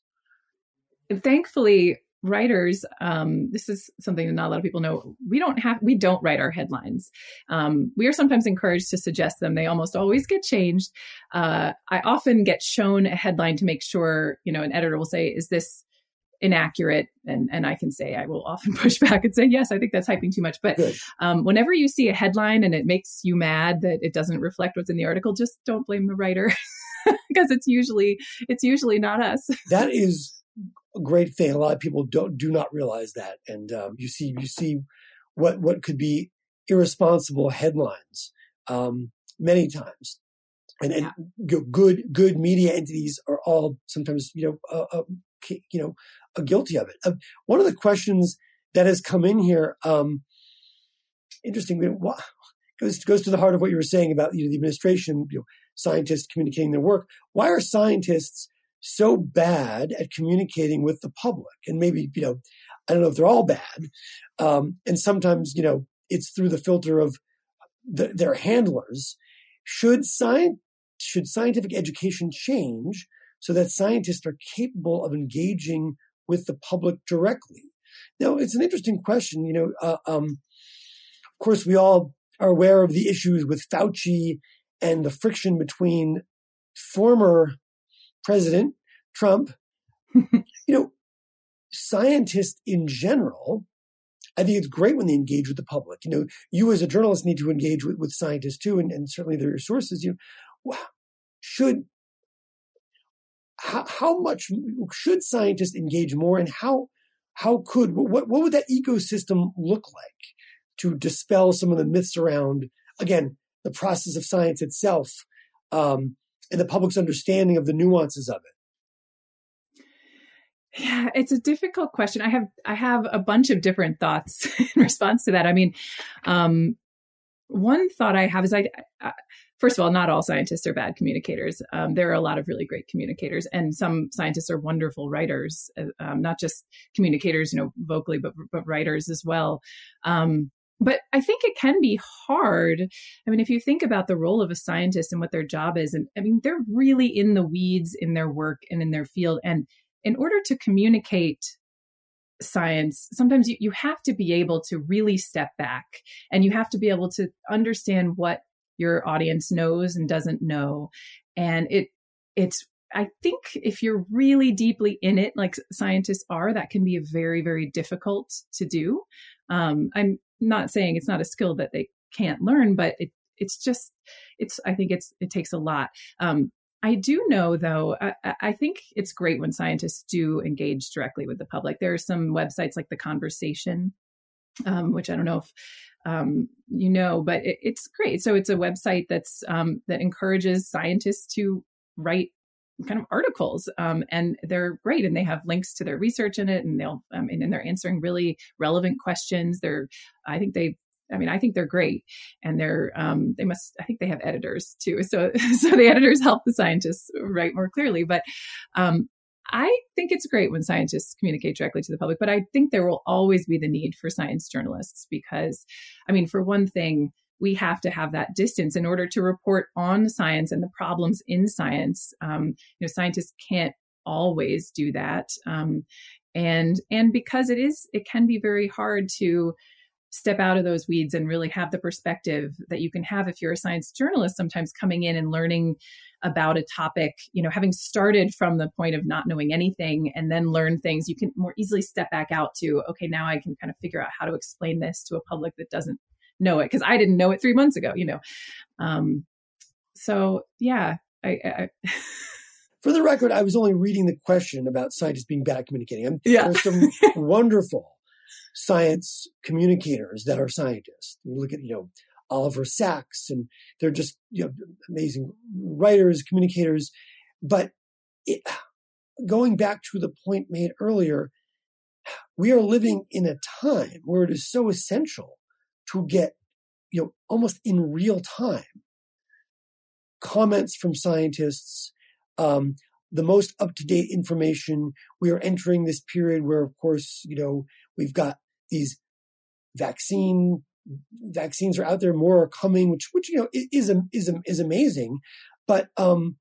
Thankfully writers um, this is something that not a lot of people know we don't have we don't write our headlines. Um, we are sometimes encouraged to suggest them. They almost always get changed. Uh, i often get shown a headline to make sure you know an editor will say is this inaccurate and and I can say I will often [LAUGHS] push back and say yes I think that's hyping too much. But um, whenever you see a headline and it makes you mad that it doesn't reflect what's in the article just don't blame the writer [LAUGHS] because it's usually it's usually not us. [LAUGHS] That is a great thing. A lot of people don't do not realize that. And um, you see you see what what could be irresponsible headlines um, many times. And, and yeah. good good media entities are all sometimes you know uh, uh, you know guilty of it. Uh, one of the questions that has come in here, um, interesting, goes goes to the heart of what you were saying about you know, the administration, you know, scientists communicating their work. Why are scientists so bad at communicating with the public? And maybe you know, I don't know if they're all bad, um, and sometimes you know it's through the filter of the, their handlers. Should science should scientific education change so that scientists are capable of engaging with the public directly? Now, it's an interesting question. You know, uh, um, of course, we all are aware of the issues with Fauci and the friction between former President Trump. [LAUGHS] you know, scientists in general, I think it's great when they engage with the public. You know, you as a journalist need to engage with, with scientists too, and, and certainly their sources. You know, should how, how much should scientists engage more, and how how could what what would that ecosystem look like to dispel some of the myths around again the process of science itself um, and the public's understanding of the nuances of it? Yeah, it's a difficult question. I have I have a bunch of different thoughts [LAUGHS] in response to that. I mean, um, one thought I have is I, I, first of all, not all scientists are bad communicators. Um, there are a lot of really great communicators, and some scientists are wonderful writers. Uh, um, not just communicators, you know, vocally, but but writers as well. Um, but I think it can be hard. I mean, if you think about the role of a scientist and what their job is, and I mean, they're really in the weeds in their work and in their field, and in order to communicate science, sometimes you, you have to be able to really step back and you have to be able to understand what your audience knows and doesn't know. And it it's I think if you're really deeply in it, like scientists are, that can be very, very difficult to do. Um, I'm not saying it's not a skill that they can't learn, but it, it's just, it's, I think it's, it takes a lot. Um, I do know, though, I, I, think it's great when scientists do engage directly with the public. There are some websites like The Conversation, um, which I don't know if um, you know, but it, it's great. So it's a website that's um, that encourages scientists to write kind of articles um, and they're great and they have links to their research in it and they'll and, and they're answering really relevant questions they're i think they I mean, I think they're great, and they're um, they must. I think they have editors too, so [LAUGHS] so the editors help the scientists write more clearly. But um, I think it's great when scientists communicate directly to the public. But I think there will always be the need for science journalists because, I mean, for one thing, we have to have that distance in order to report on science and the problems in science. Um, you know, scientists can't always do that, um, and and because it is, it can be very hard to step out of those weeds and really have the perspective that you can have if you're a science journalist sometimes coming in and learning about a topic you know having started from the point of not knowing anything and then learn things you can more easily step back out to okay now i can kind of figure out how to explain this to a public that doesn't know it because i didn't know it three months ago you know um so yeah i, I [LAUGHS] for the record i was only reading the question about scientists being bad at communicating I'm, yeah. there's some [LAUGHS] wonderful science communicators that are scientists. You look at, you know, Oliver Sacks, and they're just you know, amazing writers, communicators. But it, going back to the point made earlier, we are living in a time where it is so essential to get, you know, almost in real time comments from scientists, um, the most up to date information. We are entering this period where, of course, you know, we've got these vaccine vaccines are out there, more are coming, which which you know is is is amazing, but um,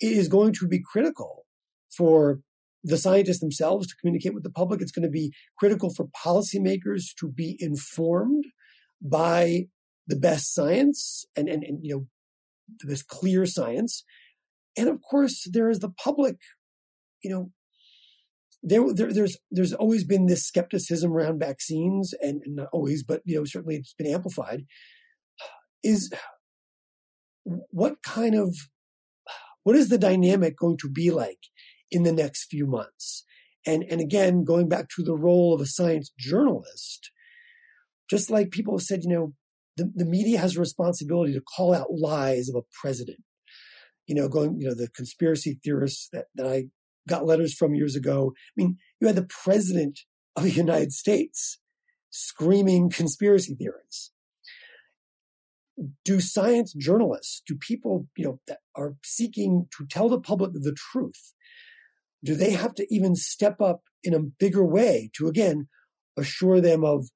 it is going to be critical for the scientists themselves to communicate with the public. It's going to be critical for policymakers to be informed by the best science and and, and you know this clear science, and of course there is the public, you know, there, there, there's there's always been this skepticism around vaccines, and, not always, but you know certainly it's been amplified. Is what kind of what is the dynamic going to be like in the next few months? And and again, going back to the role of a science journalist, just like people have said, you know, the, the media has a responsibility to call out lies of a president. You know, going, you know, the conspiracy theorists that, that I got letters from years ago. I mean, you had the president of the United States screaming conspiracy theories. Do science journalists, do people, you know, that are seeking to tell the public the truth, do they have to even step up in a bigger way to again assure them of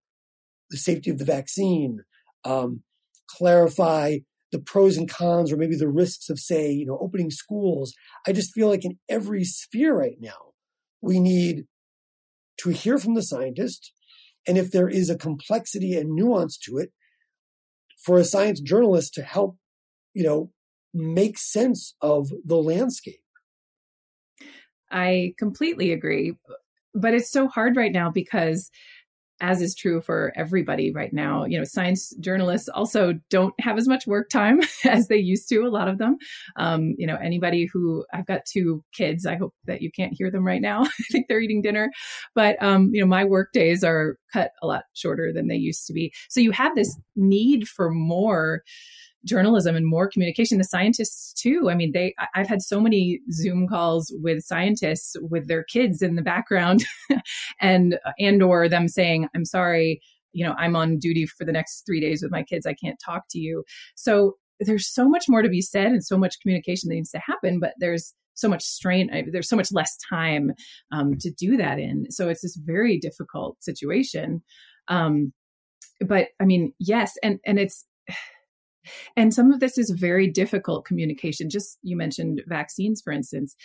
the safety of the vaccine, um, clarify the pros and cons or maybe the risks of say you know opening schools i just feel like in every sphere right now we need to hear from the scientist. And if there is a complexity and nuance to it for a science journalist to help you know make sense of the landscape. I completely agree. But it's so hard right now because as is true for everybody right now. You know, science journalists also don't have as much work time [LAUGHS] as they used to, a lot of them. Um, you know, anybody who I've got two kids, I hope that you can't hear them right now. [LAUGHS] I think they're eating dinner. But, um, you know, my work days are cut a lot shorter than they used to be. So you have this need for more journalism and more communication. The scientists too. I mean they i've had so many zoom calls with scientists with their kids in the background [LAUGHS] and and or them saying i'm sorry you know i'm on duty for the next 3 days with my kids. I can't talk to you. So there's so much more to be said and so much communication that needs to happen but there's so much strain there's so much less time um, to do that in. So it's this very difficult situation. Um, but i mean yes and and it's and some of this is very difficult communication. Just you mentioned vaccines, for instance.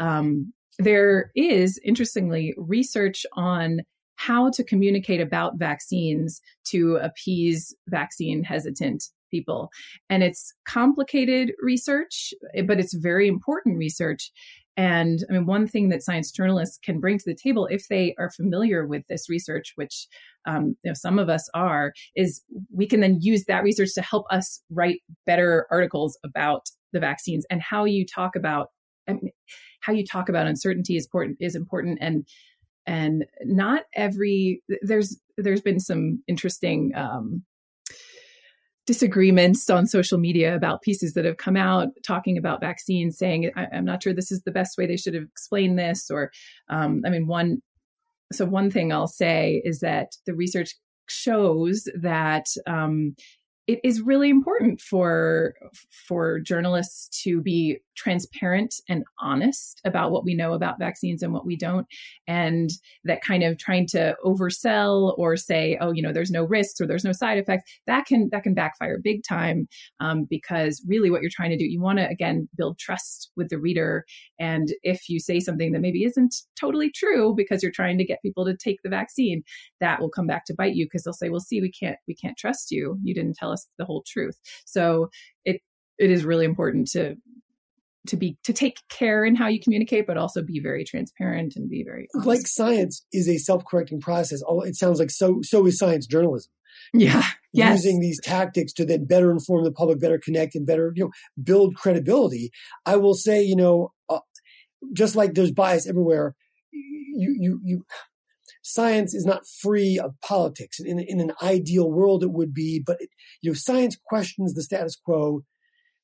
Um, there is, interestingly, research on how to communicate about vaccines to appease vaccine hesitant people. And it's complicated research, but it's very important research. And I mean, one thing that science journalists can bring to the table, if they are familiar with this research, which um, you know some of us are, is we can then use that research to help us write better articles about the vaccines and how you talk about I mean, how you talk about uncertainty is important is important. And and not every there's there's been some interesting um, disagreements on social media about pieces that have come out talking about vaccines, saying, I, am not sure this is the best way they should have explained this. Or, um, I mean, one, so one thing I'll say is that the research shows that um, it is really important for for journalists to be transparent and honest about what we know about vaccines and what we don't and that kind of trying to oversell or say oh you know there's no risks or there's no side effects that can that can backfire big time um, because really what you're trying to do you want to again build trust with the reader and if you say something that maybe isn't totally true because you're trying to get people to take the vaccine that will come back to bite you because they'll say well see we can't we can't trust you. You didn't tell us the whole truth so it it is really important to to be to take care in how you communicate but also be very transparent and be very honest. like science is a self-correcting process oh it sounds like so so is science journalism yeah yes. using these tactics to then better inform the public better connect and better you know build credibility i will say you know uh, just like there's bias everywhere you you you science is not free of politics in, in an ideal world it would be but it, you know science questions the status quo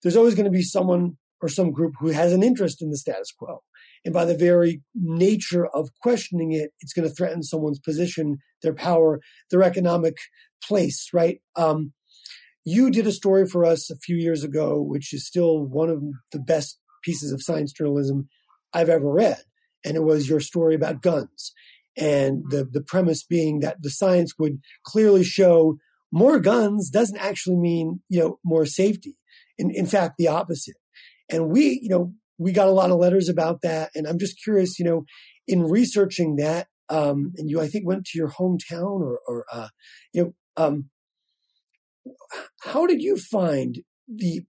there's always going to be someone or some group who has an interest in the status quo. And by the very nature of questioning it, it's going to threaten someone's position, their power, their economic place, right? Um, you did a story for us a few years ago, which is still one of the best pieces of science journalism I've ever read. And it was your story about guns. And the, the premise being that the science would clearly show more guns doesn't actually mean, you know, more safety. In, in fact, the opposite. And we, you know, we got a lot of letters about that. And I'm just curious, you know, in researching that, um, and you, I think, went to your hometown or, or uh, you know, um, how did you find the?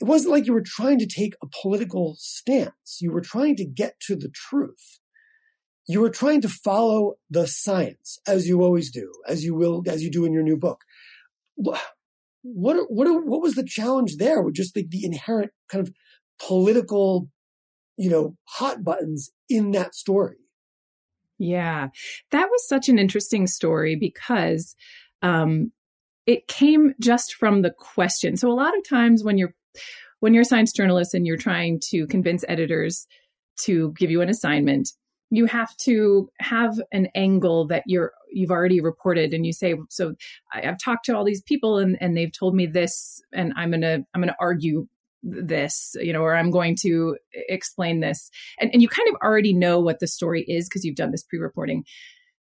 It wasn't like you were trying to take a political stance. You were trying to get to the truth. You were trying to follow the science, as you always do, as you will, as you do in your new book what what what was the challenge there with just the, the inherent kind of political, you know, hot buttons in that story? Yeah, that was such an interesting story because um, it came just from the question. So a lot of times when you're when you're a science journalist and you're trying to convince editors to give you an assignment, you have to have an angle that you're you've already reported and you say so I, have talked to all these people and, and they've told me this and i'm gonna i'm gonna argue this you know or i'm going to explain this and, and you kind of already know what the story is because you've done this pre-reporting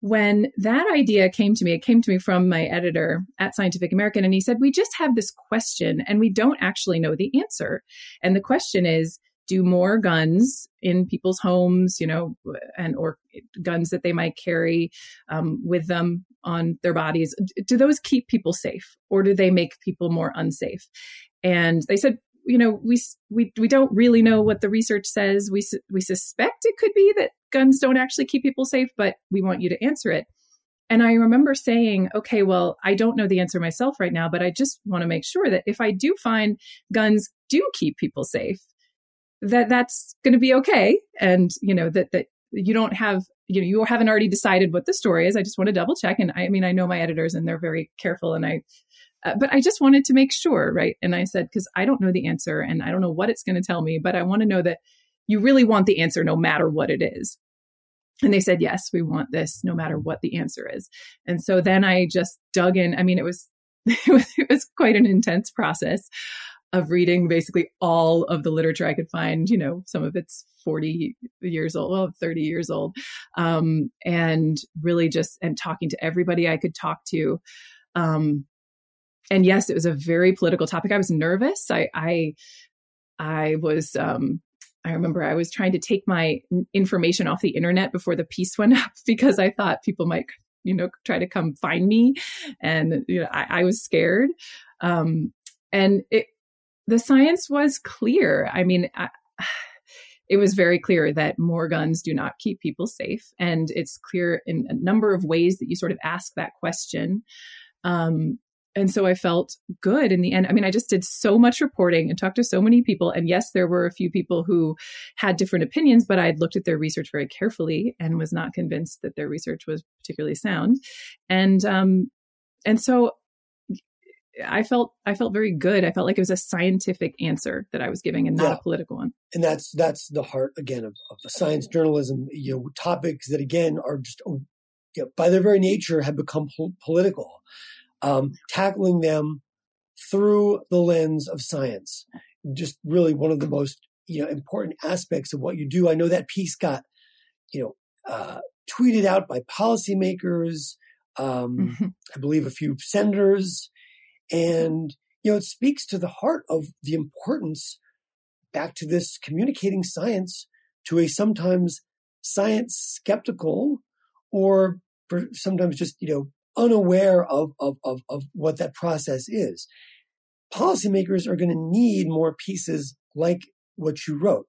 when that idea came to me, it came to me from my editor at Scientific American, and he said, We just have this question and we don't actually know the answer. And the question is do more guns in people's homes, you know, and or guns that they might carry um, with them on their bodies. Do those keep people safe, or do they make people more unsafe? And they said, you know, we we we don't really know what the research says. We we suspect it could be that guns don't actually keep people safe, but we want you to answer it. And I remember saying, okay, well, I don't know the answer myself right now, but I just want to make sure that if I do find guns do keep people safe, that that's going to be okay. And, you know, that, that you don't have, you know, you haven't already decided what the story is. I just want to double check. And I, mean, I know my editors and they're very careful and I, uh, but I just wanted to make sure, right? And I said, because I don't know the answer and I don't know what it's going to tell me, but I want to know that you really want the answer no matter what it is. And they said, yes, we want this no matter what the answer is. And so then I just dug in. I mean, it was, [LAUGHS] it was, it was quite an intense process of reading basically all of the literature I could find. You know, some of it's 40 years old, well, 30 years old. Um, and really just, and talking to everybody I could talk to. Um, and yes, it was a very political topic. I was nervous. I, I, I was, um, I remember I was trying to take my information off the internet before the piece [LAUGHS] went up because I thought people might, you know, try to come find me, and you know, I, I was scared. Um, and it, the science was clear. I mean, I, it was very clear that more guns do not keep people safe, and it's clear in a number of ways that you sort of ask that question. Um, and so I felt good in the end. I mean, I just did so much reporting and talked to so many people. And yes, there were a few people who had different opinions, but I'd looked at their research very carefully and was not convinced that their research was particularly sound. And um, and so I felt I felt very good. I felt like it was a scientific answer that I was giving and not yeah. a political one. And that's that's the heart again of, of science journalism. You know, topics that again are just you know, by their very nature have become po- political um, tackling them through the lens of science. Just really one of the most you know important aspects of what you do. I know that piece got you know uh, tweeted out by policymakers, um, mm-hmm. [LAUGHS] I believe a few senators, and you know it speaks to the heart of the importance back to this communicating science to a sometimes science skeptical or sometimes just you know unaware of, of, of, of what that process is. Policymakers are going to need more pieces like what you wrote.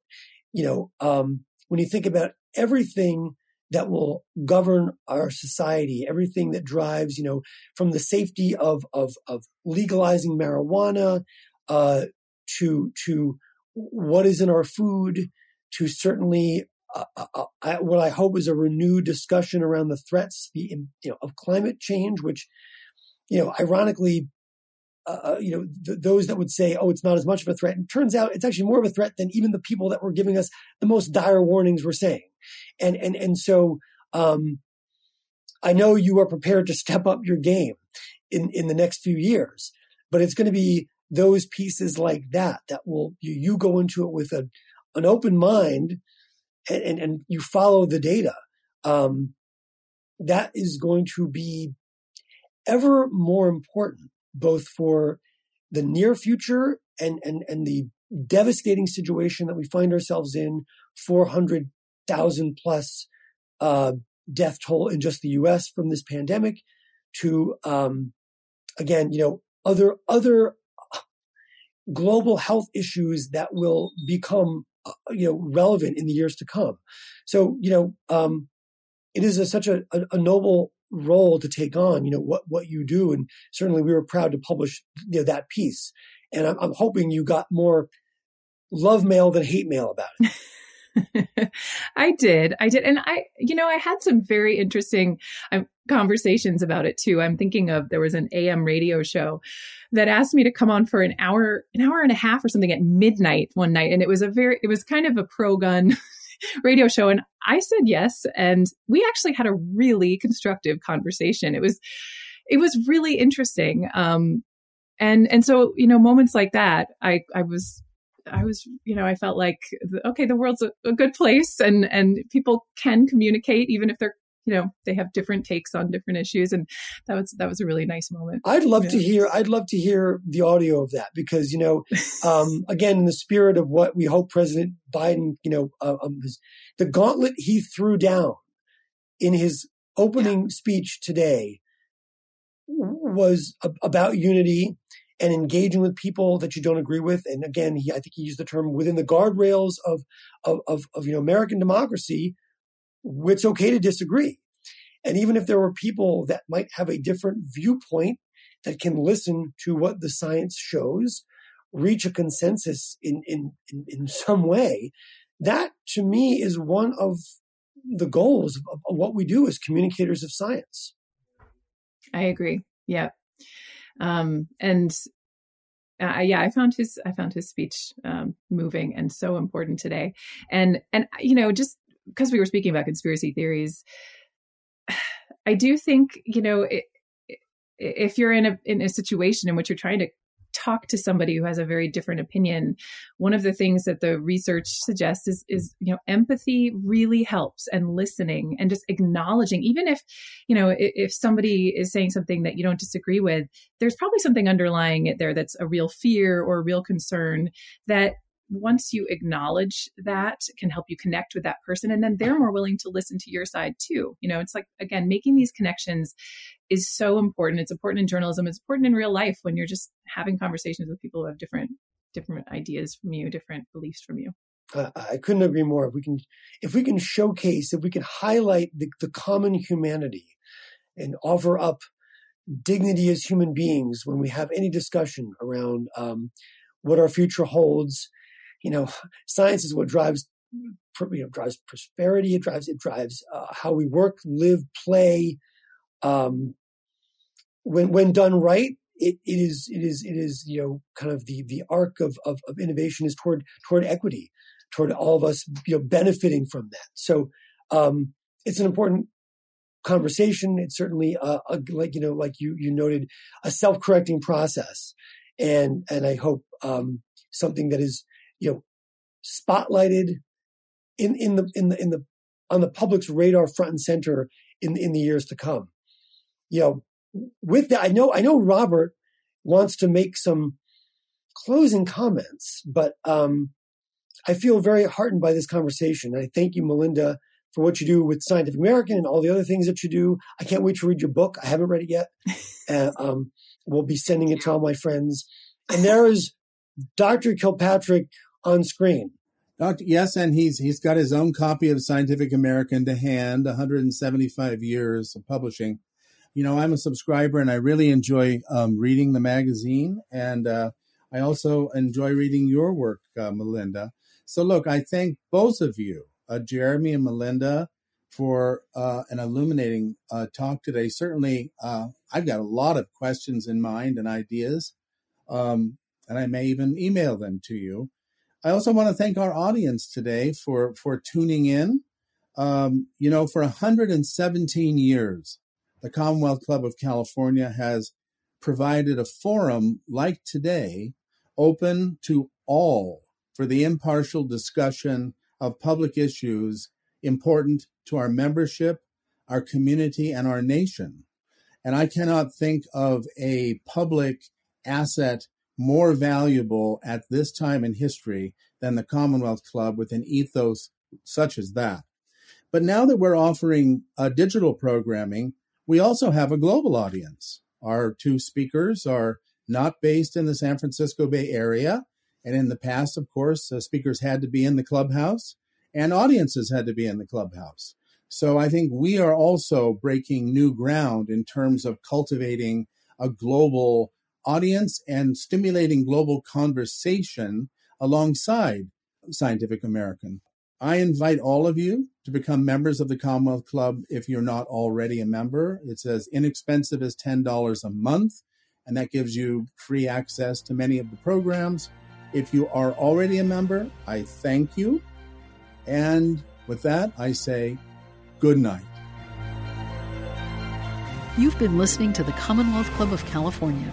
You know, um, when you think about everything that will govern our society, everything that drives, you know, from the safety of of, of legalizing marijuana uh, to to what is in our food, to certainly uh, uh, uh what I hope is a renewed discussion around the threats the, you know, of climate change, which, you know, ironically, uh, uh, you know, th- those that would say, "Oh, it's not as much of a threat," and turns out it's actually more of a threat than even the people that were giving us the most dire warnings were saying. And and and so, um, I know you are prepared to step up your game in in the next few years, but it's going to be those pieces like that that will you, you go into it with a an open mind and, and, and you follow the data, um, that is going to be ever more important, both for the near future and, and, and the devastating situation that we find ourselves in 400,000 plus uh, death toll in just the US from this pandemic to, um, again, you know, other, other global health issues that will become uh, you know, relevant in the years to come. So, you know, um, it is a, such a, a, noble role to take on, you know, what, what you do. And certainly we were proud to publish you know, that piece. And I'm, I'm hoping you got more love mail than hate mail about it. [LAUGHS] I did. I did. And I, you know, I had some very interesting um, conversations about it too. I'm thinking of there was an AM radio show that asked me to come on for an hour, an hour and a half or something at midnight one night. And it was a very, it was kind of a pro gun radio show. And I said yes. And we actually had a really constructive conversation. It was, it was really interesting. Um, and, and so, you know, moments like that, I, I was I was, you know, I felt like, okay, the world's a, a, good place and, and people can communicate even if they're, you know, they have different takes on different issues. And that was, that was a really nice moment. I'd love yeah. to hear, I'd love to hear the audio of that because, you know, um, [LAUGHS] again, in the spirit of what we hope President Biden, you know, uh, um, the gauntlet he threw down in his opening yeah. speech today was about unity and engaging with people that you don't agree with. And again, he, I think he used the term within the guardrails of, of, of, of, you know, American democracy, it's okay to disagree. And even if there were people that might have a different viewpoint that can listen to what the science shows, reach a consensus in, in, in, in some way, that to me is one of the goals of, of what we do as communicators of science. I agree. Yeah. Um, and uh, yeah, I found his I found his speech um, moving and so important today. And and you know, just because we were speaking about conspiracy theories, [SIGHS] I do think you know it, if you're in a in a situation in which you're trying to talk to somebody who has a very different opinion, one of the things that the research suggests is, is, you know, empathy really helps and listening and just acknowledging, even if, you know, if, if somebody is saying something that you don't disagree with, there's probably something underlying it there that's a real fear or a real concern that once you acknowledge that can help you connect with that person and then they're more willing to listen to your side too. You know it's like again making these connections is so important. It's important in journalism. It's important in real life when you're just having conversations with people who have different different ideas from you different beliefs from you. Uh, I couldn't agree more. If we can, if we can showcase, if we can highlight the, the common humanity, and offer up dignity as human beings when we have any discussion around um, what our future holds, you know, science is what drives you know drives prosperity. It drives it drives uh, how we work, live, play. Um, when when done right, it, it is it is it is you know kind of the the arc of, of, of innovation is toward toward equity, toward all of us you know benefiting from that. So um, it's an important conversation. It's certainly a, a, like you know like you you noted a self correcting process, and and I hope um, something that is you know, spotlighted in, in the, in the, in the, on the public's radar front and center in, in the years to come. You know, with that, I know, I know Robert wants to make some closing comments, but, um, I feel very heartened by this conversation. I thank you, Melinda, for what you do with Scientific American and all the other things that you do. I can't wait to read your book. I haven't read it yet. [LAUGHS] uh, um, we'll be sending it to all my friends. And there is Dr. Kilpatrick on screen. Doctor, yes, and he's he's got his own copy of Scientific American to hand, 175 years of publishing. You know, I'm a subscriber and I really enjoy um, reading the magazine, and uh, I also enjoy reading your work, uh, Melinda. So, look, I thank both of you, uh, Jeremy and Melinda, for uh, an illuminating uh, talk today. Certainly, uh, I've got a lot of questions in mind and ideas, um, and I may even email them to you. I also want to thank our audience today for for tuning in. Um, you know, for 117 years, the Commonwealth Club of California has provided a forum like today, open to all for the impartial discussion of public issues important to our membership, our community, and our nation. And I cannot think of a public asset more valuable at this time in history than the Commonwealth Club with an ethos such as that. But now that we're offering uh, digital programming, we also have a global audience. Our two speakers are not based in the San Francisco Bay Area. And in the past, of course, uh, speakers had to be in the clubhouse and audiences had to be in the clubhouse. So I think we are also breaking new ground in terms of cultivating a global audience and stimulating global conversation alongside Scientific American. I invite all of you to become members of the Commonwealth Club if you're not already a member. It's as inexpensive as $10 a month, and that gives you free access to many of the programs. If you are already a member, I thank you. And with that, I say good night. You've been listening to the Commonwealth Club of California.